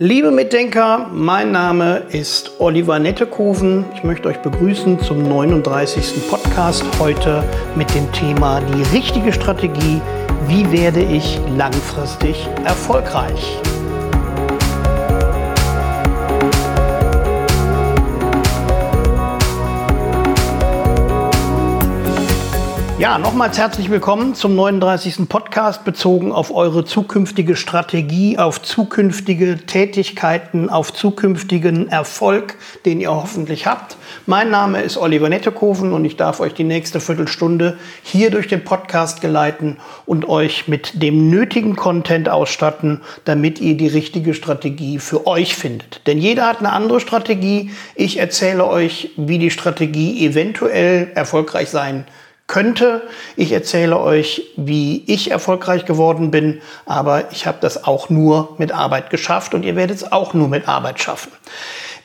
Liebe Mitdenker, mein Name ist Oliver Nettekoven. Ich möchte euch begrüßen zum 39. Podcast heute mit dem Thema die richtige Strategie. Wie werde ich langfristig erfolgreich? Ja, nochmals herzlich willkommen zum 39. Podcast bezogen auf eure zukünftige Strategie, auf zukünftige Tätigkeiten, auf zukünftigen Erfolg, den ihr hoffentlich habt. Mein Name ist Oliver Nettekoven und ich darf euch die nächste Viertelstunde hier durch den Podcast geleiten und euch mit dem nötigen Content ausstatten, damit ihr die richtige Strategie für euch findet. Denn jeder hat eine andere Strategie. Ich erzähle euch, wie die Strategie eventuell erfolgreich sein kann könnte. Ich erzähle euch, wie ich erfolgreich geworden bin, aber ich habe das auch nur mit Arbeit geschafft und ihr werdet es auch nur mit Arbeit schaffen.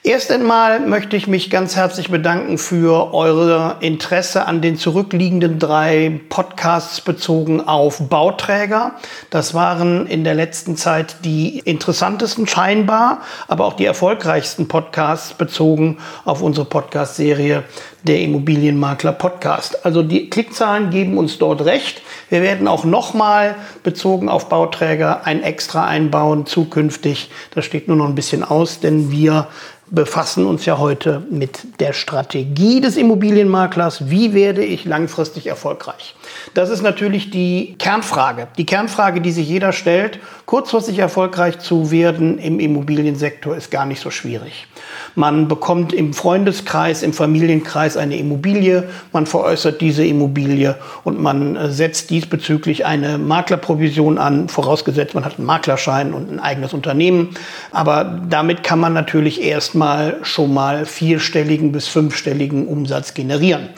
Erst einmal möchte ich mich ganz herzlich bedanken für eure Interesse an den zurückliegenden drei Podcasts bezogen auf Bauträger. Das waren in der letzten Zeit die interessantesten scheinbar, aber auch die erfolgreichsten Podcasts bezogen auf unsere Podcast-Serie der Immobilienmakler Podcast. Also die Klickzahlen geben uns dort recht. Wir werden auch nochmal bezogen auf Bauträger ein Extra einbauen zukünftig. Das steht nur noch ein bisschen aus, denn wir befassen uns ja heute mit der Strategie des Immobilienmaklers. Wie werde ich langfristig erfolgreich? Das ist natürlich die Kernfrage. Die Kernfrage, die sich jeder stellt. Kurzfristig erfolgreich zu werden im Immobiliensektor ist gar nicht so schwierig. Man bekommt im Freundeskreis, im Familienkreis eine Immobilie, man veräußert diese Immobilie und man äh, setzt diesbezüglich eine Maklerprovision an, vorausgesetzt man hat einen Maklerschein und ein eigenes Unternehmen. Aber damit kann man natürlich erstmal schon mal vierstelligen bis fünfstelligen Umsatz generieren.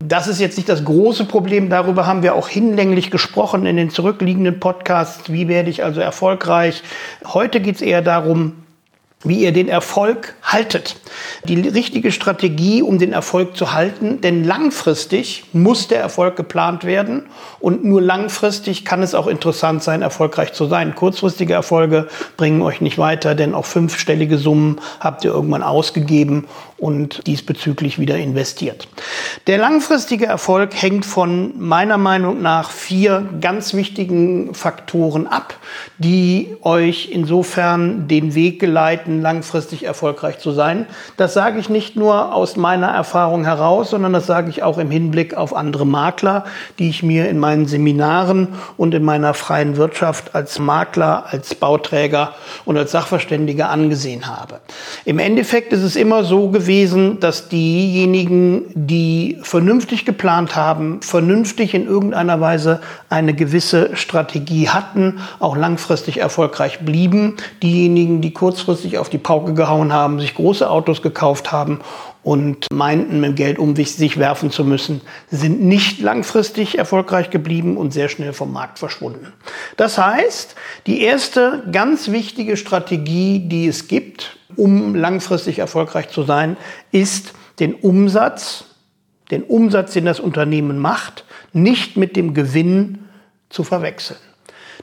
Das ist jetzt nicht das große Problem. Darüber haben wir auch hinlänglich gesprochen in den zurückliegenden Podcasts. Wie werde ich also erfolgreich? Heute geht es eher darum, wie ihr den Erfolg haltet. Die richtige Strategie, um den Erfolg zu halten, denn langfristig muss der Erfolg geplant werden und nur langfristig kann es auch interessant sein, erfolgreich zu sein. Kurzfristige Erfolge bringen euch nicht weiter, denn auch fünfstellige Summen habt ihr irgendwann ausgegeben und diesbezüglich wieder investiert. Der langfristige Erfolg hängt von meiner Meinung nach vier ganz wichtigen Faktoren ab, die euch insofern den Weg geleiten, langfristig erfolgreich zu sein. Das sage ich nicht nur aus meiner Erfahrung heraus, sondern das sage ich auch im Hinblick auf andere Makler, die ich mir in meinen Seminaren und in meiner freien Wirtschaft als Makler, als Bauträger und als Sachverständiger angesehen habe. Im Endeffekt ist es immer so gewesen, gewesen, dass diejenigen, die vernünftig geplant haben, vernünftig in irgendeiner Weise eine gewisse Strategie hatten, auch langfristig erfolgreich blieben. Diejenigen, die kurzfristig auf die Pauke gehauen haben, sich große Autos gekauft haben und meinten, mit Geld um sich werfen zu müssen, sind nicht langfristig erfolgreich geblieben und sehr schnell vom Markt verschwunden. Das heißt, die erste ganz wichtige Strategie, die es gibt, um langfristig erfolgreich zu sein, ist den Umsatz, den Umsatz, den das Unternehmen macht, nicht mit dem Gewinn zu verwechseln.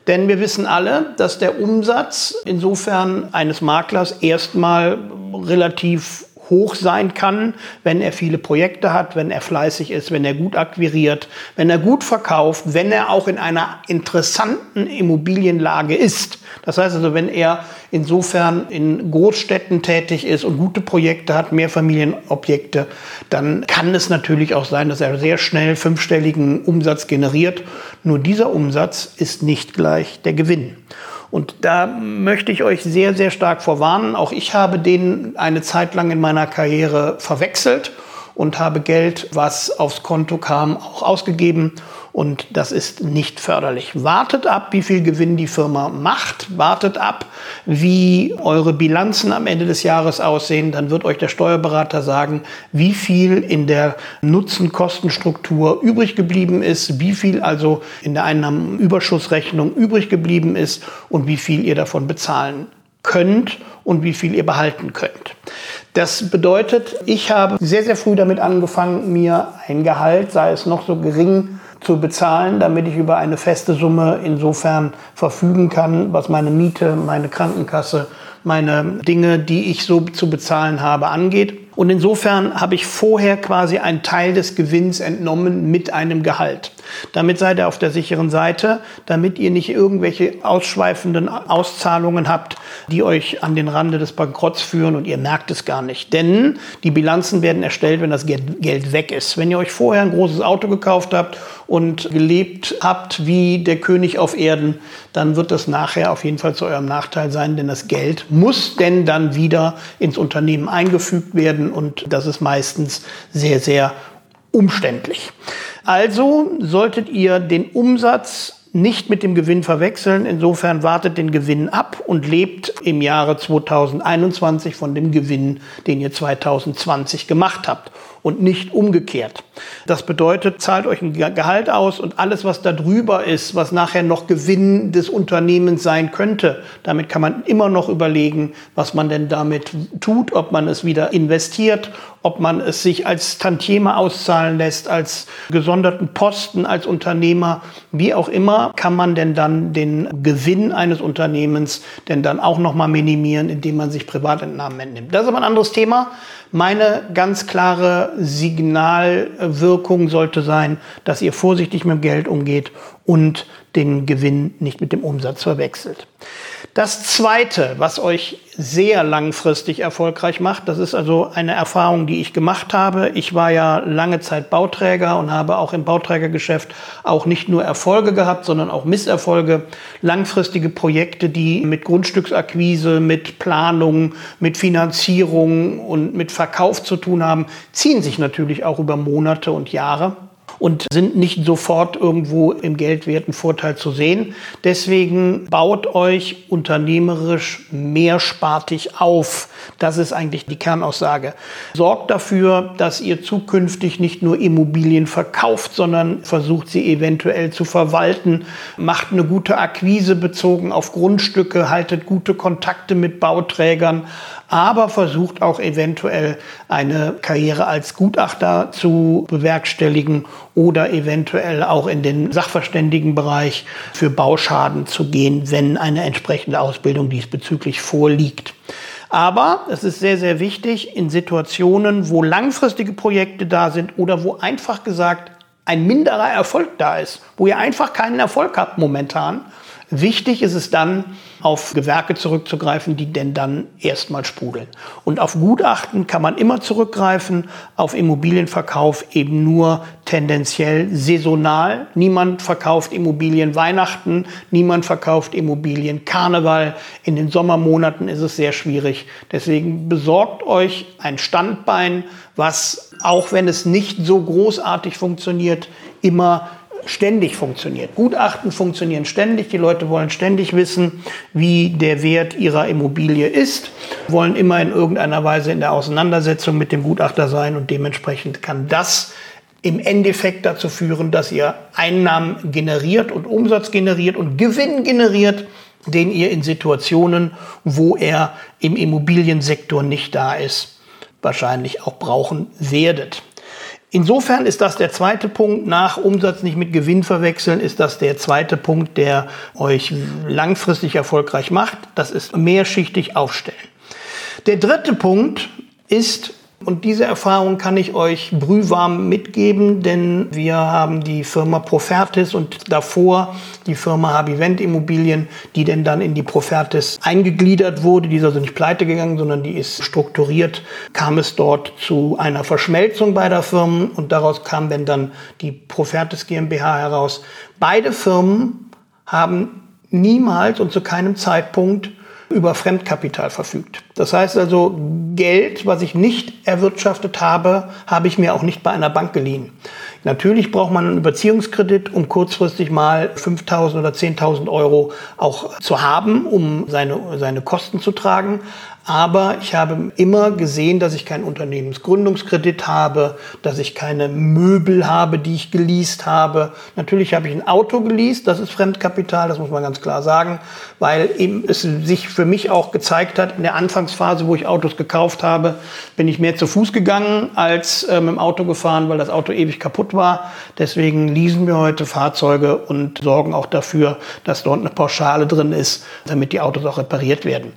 Denn wir wissen alle, dass der Umsatz insofern eines Maklers erstmal relativ hoch sein kann, wenn er viele Projekte hat, wenn er fleißig ist, wenn er gut akquiriert, wenn er gut verkauft, wenn er auch in einer interessanten Immobilienlage ist. Das heißt also, wenn er insofern in Großstädten tätig ist und gute Projekte hat, Mehrfamilienobjekte, dann kann es natürlich auch sein, dass er sehr schnell fünfstelligen Umsatz generiert. Nur dieser Umsatz ist nicht gleich der Gewinn. Und da möchte ich euch sehr, sehr stark vorwarnen. Auch ich habe den eine Zeit lang in meiner Karriere verwechselt und habe Geld, was aufs Konto kam, auch ausgegeben und das ist nicht förderlich. Wartet ab, wie viel Gewinn die Firma macht. Wartet ab, wie eure Bilanzen am Ende des Jahres aussehen. Dann wird euch der Steuerberater sagen, wie viel in der Nutzen-Kostenstruktur übrig geblieben ist, wie viel also in der Einnahmenüberschussrechnung übrig geblieben ist und wie viel ihr davon bezahlen könnt und wie viel ihr behalten könnt. Das bedeutet, ich habe sehr, sehr früh damit angefangen, mir ein Gehalt, sei es noch so gering, zu bezahlen, damit ich über eine feste Summe insofern verfügen kann, was meine Miete, meine Krankenkasse, meine Dinge, die ich so zu bezahlen habe, angeht. Und insofern habe ich vorher quasi einen Teil des Gewinns entnommen mit einem Gehalt. Damit seid ihr auf der sicheren Seite, damit ihr nicht irgendwelche ausschweifenden Auszahlungen habt, die euch an den Rande des Bankrotts führen und ihr merkt es gar nicht. Denn die Bilanzen werden erstellt, wenn das Geld weg ist. Wenn ihr euch vorher ein großes Auto gekauft habt und gelebt habt wie der König auf Erden, dann wird das nachher auf jeden Fall zu eurem Nachteil sein, denn das Geld muss denn dann wieder ins Unternehmen eingefügt und das ist meistens sehr, sehr umständlich. Also solltet ihr den Umsatz nicht mit dem Gewinn verwechseln. Insofern wartet den Gewinn ab und lebt im Jahre 2021 von dem Gewinn, den ihr 2020 gemacht habt und nicht umgekehrt. Das bedeutet, zahlt euch ein Gehalt aus und alles, was da drüber ist, was nachher noch Gewinn des Unternehmens sein könnte, damit kann man immer noch überlegen, was man denn damit tut, ob man es wieder investiert, ob man es sich als Tantieme auszahlen lässt, als gesonderten Posten, als Unternehmer, wie auch immer, kann man denn dann den Gewinn eines Unternehmens denn dann auch nochmal minimieren, indem man sich Privatentnahmen entnimmt. Das ist aber ein anderes Thema. Meine ganz klare Signalwirkung sollte sein, dass ihr vorsichtig mit dem Geld umgeht und den Gewinn nicht mit dem Umsatz verwechselt. Das Zweite, was euch sehr langfristig erfolgreich macht, das ist also eine Erfahrung, die ich gemacht habe. Ich war ja lange Zeit Bauträger und habe auch im Bauträgergeschäft auch nicht nur Erfolge gehabt, sondern auch Misserfolge. Langfristige Projekte, die mit Grundstücksakquise, mit Planung, mit Finanzierung und mit Verkauf zu tun haben, ziehen sich natürlich auch über Monate und Jahre und sind nicht sofort irgendwo im geldwerten Vorteil zu sehen. Deswegen baut euch unternehmerisch mehrspartig auf. Das ist eigentlich die Kernaussage. Sorgt dafür, dass ihr zukünftig nicht nur Immobilien verkauft, sondern versucht sie eventuell zu verwalten. Macht eine gute Akquise bezogen auf Grundstücke, haltet gute Kontakte mit Bauträgern, aber versucht auch eventuell eine Karriere als Gutachter zu bewerkstelligen oder eventuell auch in den Sachverständigenbereich für Bauschaden zu gehen, wenn eine entsprechende Ausbildung diesbezüglich vorliegt. Aber es ist sehr, sehr wichtig in Situationen, wo langfristige Projekte da sind oder wo einfach gesagt ein minderer Erfolg da ist, wo ihr einfach keinen Erfolg habt momentan, Wichtig ist es dann, auf Gewerke zurückzugreifen, die denn dann erstmal sprudeln. Und auf Gutachten kann man immer zurückgreifen, auf Immobilienverkauf eben nur tendenziell saisonal. Niemand verkauft Immobilien Weihnachten, niemand verkauft Immobilien Karneval. In den Sommermonaten ist es sehr schwierig. Deswegen besorgt euch ein Standbein, was, auch wenn es nicht so großartig funktioniert, immer ständig funktioniert. Gutachten funktionieren ständig. Die Leute wollen ständig wissen, wie der Wert ihrer Immobilie ist, wollen immer in irgendeiner Weise in der Auseinandersetzung mit dem Gutachter sein und dementsprechend kann das im Endeffekt dazu führen, dass ihr Einnahmen generiert und Umsatz generiert und Gewinn generiert, den ihr in Situationen, wo er im Immobiliensektor nicht da ist, wahrscheinlich auch brauchen werdet. Insofern ist das der zweite Punkt. Nach Umsatz nicht mit Gewinn verwechseln, ist das der zweite Punkt, der euch langfristig erfolgreich macht. Das ist mehrschichtig aufstellen. Der dritte Punkt ist und diese Erfahrung kann ich euch brühwarm mitgeben, denn wir haben die Firma Profertis und davor die Firma Habivent Immobilien, die denn dann in die Profertis eingegliedert wurde. Die ist also nicht pleite gegangen, sondern die ist strukturiert. Kam es dort zu einer Verschmelzung beider Firmen und daraus kam denn dann die Profertis GmbH heraus. Beide Firmen haben niemals und zu keinem Zeitpunkt über Fremdkapital verfügt. Das heißt also, Geld, was ich nicht erwirtschaftet habe, habe ich mir auch nicht bei einer Bank geliehen. Natürlich braucht man einen Überziehungskredit, um kurzfristig mal 5.000 oder 10.000 Euro auch zu haben, um seine, seine Kosten zu tragen. Aber ich habe immer gesehen, dass ich keinen Unternehmensgründungskredit habe, dass ich keine Möbel habe, die ich geleast habe. Natürlich habe ich ein Auto geleast, das ist Fremdkapital, das muss man ganz klar sagen, weil eben es sich für mich auch gezeigt hat, in der Anfangsphase, wo ich Autos gekauft habe, bin ich mehr zu Fuß gegangen als äh, mit dem Auto gefahren, weil das Auto ewig kaputt war. Deswegen leasen wir heute Fahrzeuge und sorgen auch dafür, dass dort eine Pauschale drin ist, damit die Autos auch repariert werden.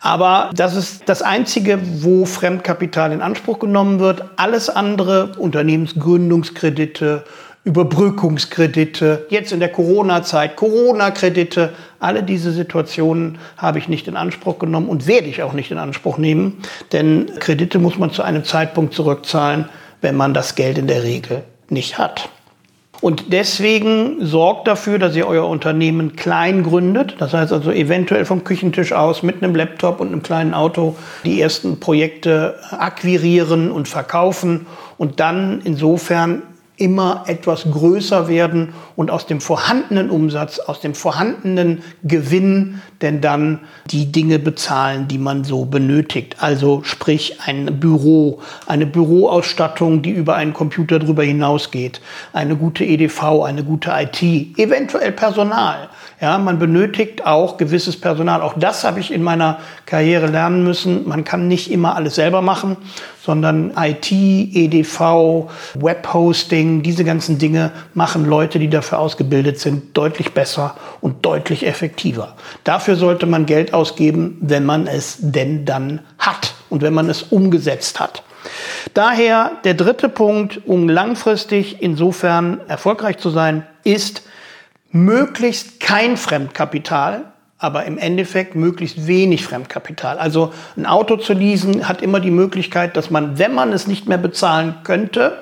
Aber das ist das Einzige, wo Fremdkapital in Anspruch genommen wird. Alles andere, Unternehmensgründungskredite, Überbrückungskredite, jetzt in der Corona-Zeit, Corona-Kredite, alle diese Situationen habe ich nicht in Anspruch genommen und werde ich auch nicht in Anspruch nehmen, denn Kredite muss man zu einem Zeitpunkt zurückzahlen, wenn man das Geld in der Regel nicht hat. Und deswegen sorgt dafür, dass ihr euer Unternehmen klein gründet. Das heißt also eventuell vom Küchentisch aus mit einem Laptop und einem kleinen Auto die ersten Projekte akquirieren und verkaufen und dann insofern immer etwas größer werden und aus dem vorhandenen Umsatz, aus dem vorhandenen Gewinn denn dann die Dinge bezahlen, die man so benötigt. Also sprich ein Büro, eine Büroausstattung, die über einen Computer drüber hinausgeht, eine gute EDV, eine gute IT, eventuell Personal. Ja, man benötigt auch gewisses Personal. Auch das habe ich in meiner Karriere lernen müssen. Man kann nicht immer alles selber machen, sondern IT, EDV, Webhosting, diese ganzen Dinge machen Leute, die dafür ausgebildet sind, deutlich besser und deutlich effektiver. Dafür sollte man Geld ausgeben, wenn man es denn dann hat und wenn man es umgesetzt hat. Daher der dritte Punkt, um langfristig insofern erfolgreich zu sein, ist, möglichst kein Fremdkapital, aber im Endeffekt möglichst wenig Fremdkapital. Also ein Auto zu leasen hat immer die Möglichkeit, dass man, wenn man es nicht mehr bezahlen könnte,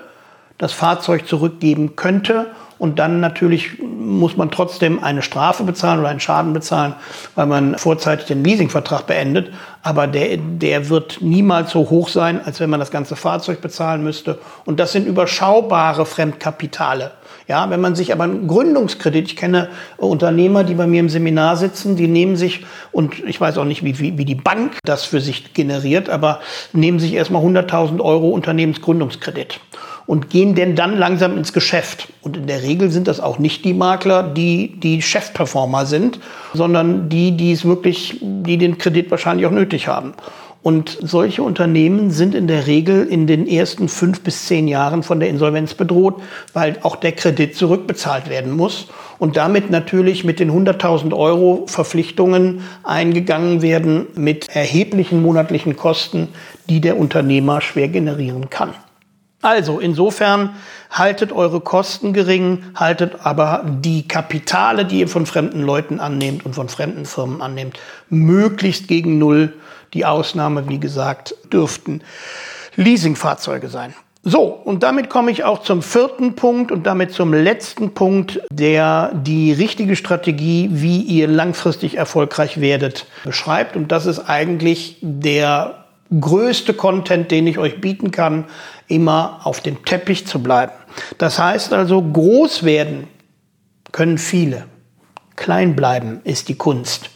das Fahrzeug zurückgeben könnte und dann natürlich muss man trotzdem eine Strafe bezahlen oder einen Schaden bezahlen, weil man vorzeitig den Leasingvertrag beendet. Aber der, der wird niemals so hoch sein, als wenn man das ganze Fahrzeug bezahlen müsste. Und das sind überschaubare Fremdkapitale. Ja, wenn man sich aber einen Gründungskredit, ich kenne Unternehmer, die bei mir im Seminar sitzen, die nehmen sich, und ich weiß auch nicht, wie, wie, wie die Bank das für sich generiert, aber nehmen sich erstmal 100.000 Euro Unternehmensgründungskredit und gehen denn dann langsam ins Geschäft. Und in der Regel sind das auch nicht die Makler, die die Chefperformer sind, sondern die, die es wirklich, die den Kredit wahrscheinlich auch nötig haben. Und solche Unternehmen sind in der Regel in den ersten fünf bis zehn Jahren von der Insolvenz bedroht, weil auch der Kredit zurückbezahlt werden muss und damit natürlich mit den 100.000 Euro Verpflichtungen eingegangen werden mit erheblichen monatlichen Kosten, die der Unternehmer schwer generieren kann. Also insofern haltet eure Kosten gering, haltet aber die Kapitale, die ihr von fremden Leuten annehmt und von fremden Firmen annehmt, möglichst gegen Null. Die Ausnahme, wie gesagt, dürften Leasingfahrzeuge sein. So, und damit komme ich auch zum vierten Punkt und damit zum letzten Punkt, der die richtige Strategie, wie ihr langfristig erfolgreich werdet, beschreibt. Und das ist eigentlich der größte Content, den ich euch bieten kann, immer auf dem Teppich zu bleiben. Das heißt also, groß werden können viele. Klein bleiben ist die Kunst.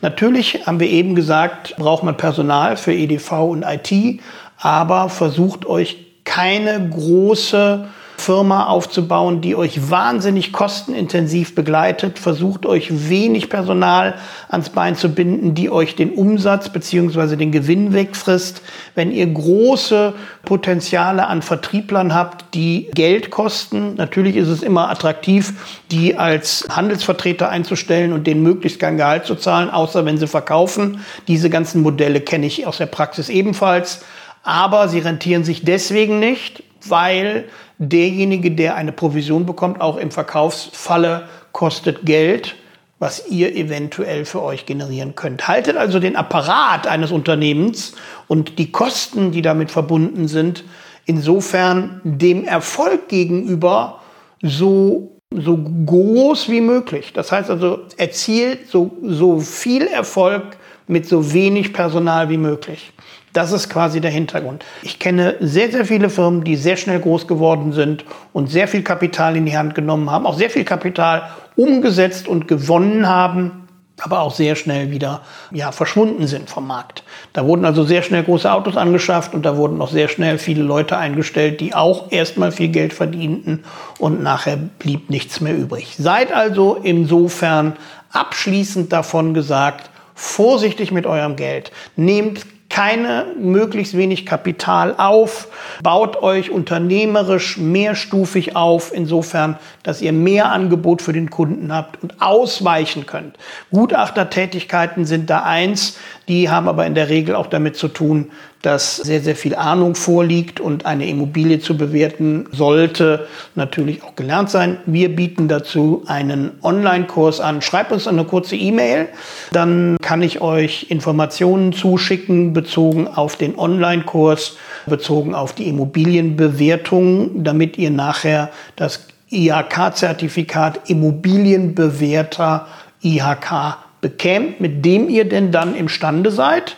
Natürlich haben wir eben gesagt, braucht man Personal für EDV und IT, aber versucht euch keine große Firma aufzubauen, die euch wahnsinnig kostenintensiv begleitet, versucht euch wenig Personal ans Bein zu binden, die euch den Umsatz beziehungsweise den Gewinn wegfrisst. Wenn ihr große Potenziale an Vertrieblern habt, die Geld kosten, natürlich ist es immer attraktiv, die als Handelsvertreter einzustellen und denen möglichst kein Gehalt zu zahlen, außer wenn sie verkaufen. Diese ganzen Modelle kenne ich aus der Praxis ebenfalls. Aber sie rentieren sich deswegen nicht, weil derjenige, der eine Provision bekommt, auch im Verkaufsfalle kostet Geld, was ihr eventuell für euch generieren könnt. Haltet also den Apparat eines Unternehmens und die Kosten, die damit verbunden sind, insofern dem Erfolg gegenüber so, so groß wie möglich. Das heißt also, erzielt so, so viel Erfolg mit so wenig Personal wie möglich. Das ist quasi der Hintergrund. Ich kenne sehr, sehr viele Firmen, die sehr schnell groß geworden sind und sehr viel Kapital in die Hand genommen haben, auch sehr viel Kapital umgesetzt und gewonnen haben, aber auch sehr schnell wieder ja, verschwunden sind vom Markt. Da wurden also sehr schnell große Autos angeschafft und da wurden auch sehr schnell viele Leute eingestellt, die auch erstmal viel Geld verdienten und nachher blieb nichts mehr übrig. Seid also insofern abschließend davon gesagt, vorsichtig mit eurem Geld. Nehmt keine möglichst wenig Kapital auf, baut euch unternehmerisch mehrstufig auf, insofern, dass ihr mehr Angebot für den Kunden habt und ausweichen könnt. Gutachtertätigkeiten sind da eins, die haben aber in der Regel auch damit zu tun, dass sehr, sehr viel Ahnung vorliegt und eine Immobilie zu bewerten sollte natürlich auch gelernt sein. Wir bieten dazu einen Online-Kurs an. Schreibt uns eine kurze E-Mail, dann kann ich euch Informationen zuschicken bezogen auf den Online-Kurs, bezogen auf die Immobilienbewertung, damit ihr nachher das IHK-Zertifikat Immobilienbewerter IHK bekämt, mit dem ihr denn dann imstande seid,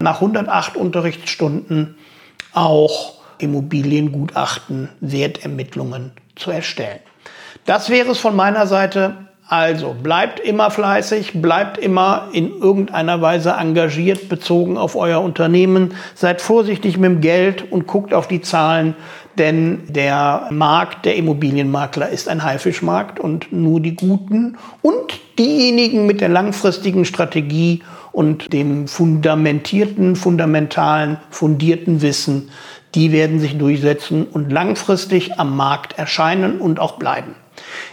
nach 108 Unterrichtsstunden auch Immobiliengutachten, Wertermittlungen zu erstellen. Das wäre es von meiner Seite. Also bleibt immer fleißig, bleibt immer in irgendeiner Weise engagiert bezogen auf euer Unternehmen. Seid vorsichtig mit dem Geld und guckt auf die Zahlen, denn der Markt der Immobilienmakler ist ein Haifischmarkt und nur die Guten und diejenigen mit der langfristigen Strategie und dem fundamentierten, fundamentalen, fundierten Wissen, die werden sich durchsetzen und langfristig am Markt erscheinen und auch bleiben.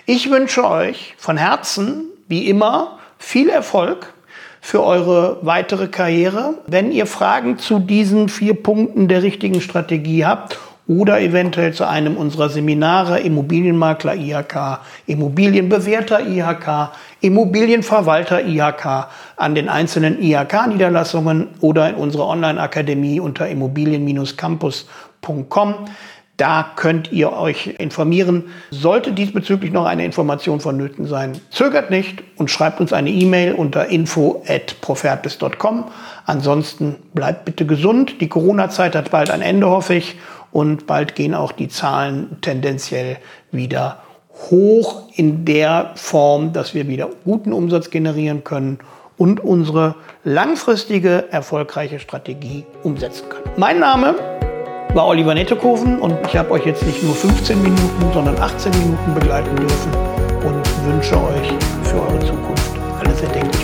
Ich wünsche euch von Herzen, wie immer, viel Erfolg für eure weitere Karriere. Wenn ihr Fragen zu diesen vier Punkten der richtigen Strategie habt oder eventuell zu einem unserer Seminare Immobilienmakler IHK, Immobilienbewerter IHK, Immobilienverwalter IHK an den einzelnen IHK-Niederlassungen oder in unserer Online-Akademie unter immobilien-campus.com. Da könnt ihr euch informieren. Sollte diesbezüglich noch eine Information vonnöten sein, zögert nicht und schreibt uns eine E-Mail unter info@profertis.com. Ansonsten bleibt bitte gesund. Die Corona-Zeit hat bald ein Ende, hoffe ich und bald gehen auch die Zahlen tendenziell wieder hoch in der Form, dass wir wieder guten Umsatz generieren können und unsere langfristige erfolgreiche Strategie umsetzen können. Mein Name war Oliver Nettekoven und ich habe euch jetzt nicht nur 15 Minuten, sondern 18 Minuten begleiten dürfen und wünsche euch für eure Zukunft alles erdenklich Gute. Bis dann.